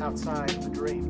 outside the dream.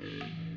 So.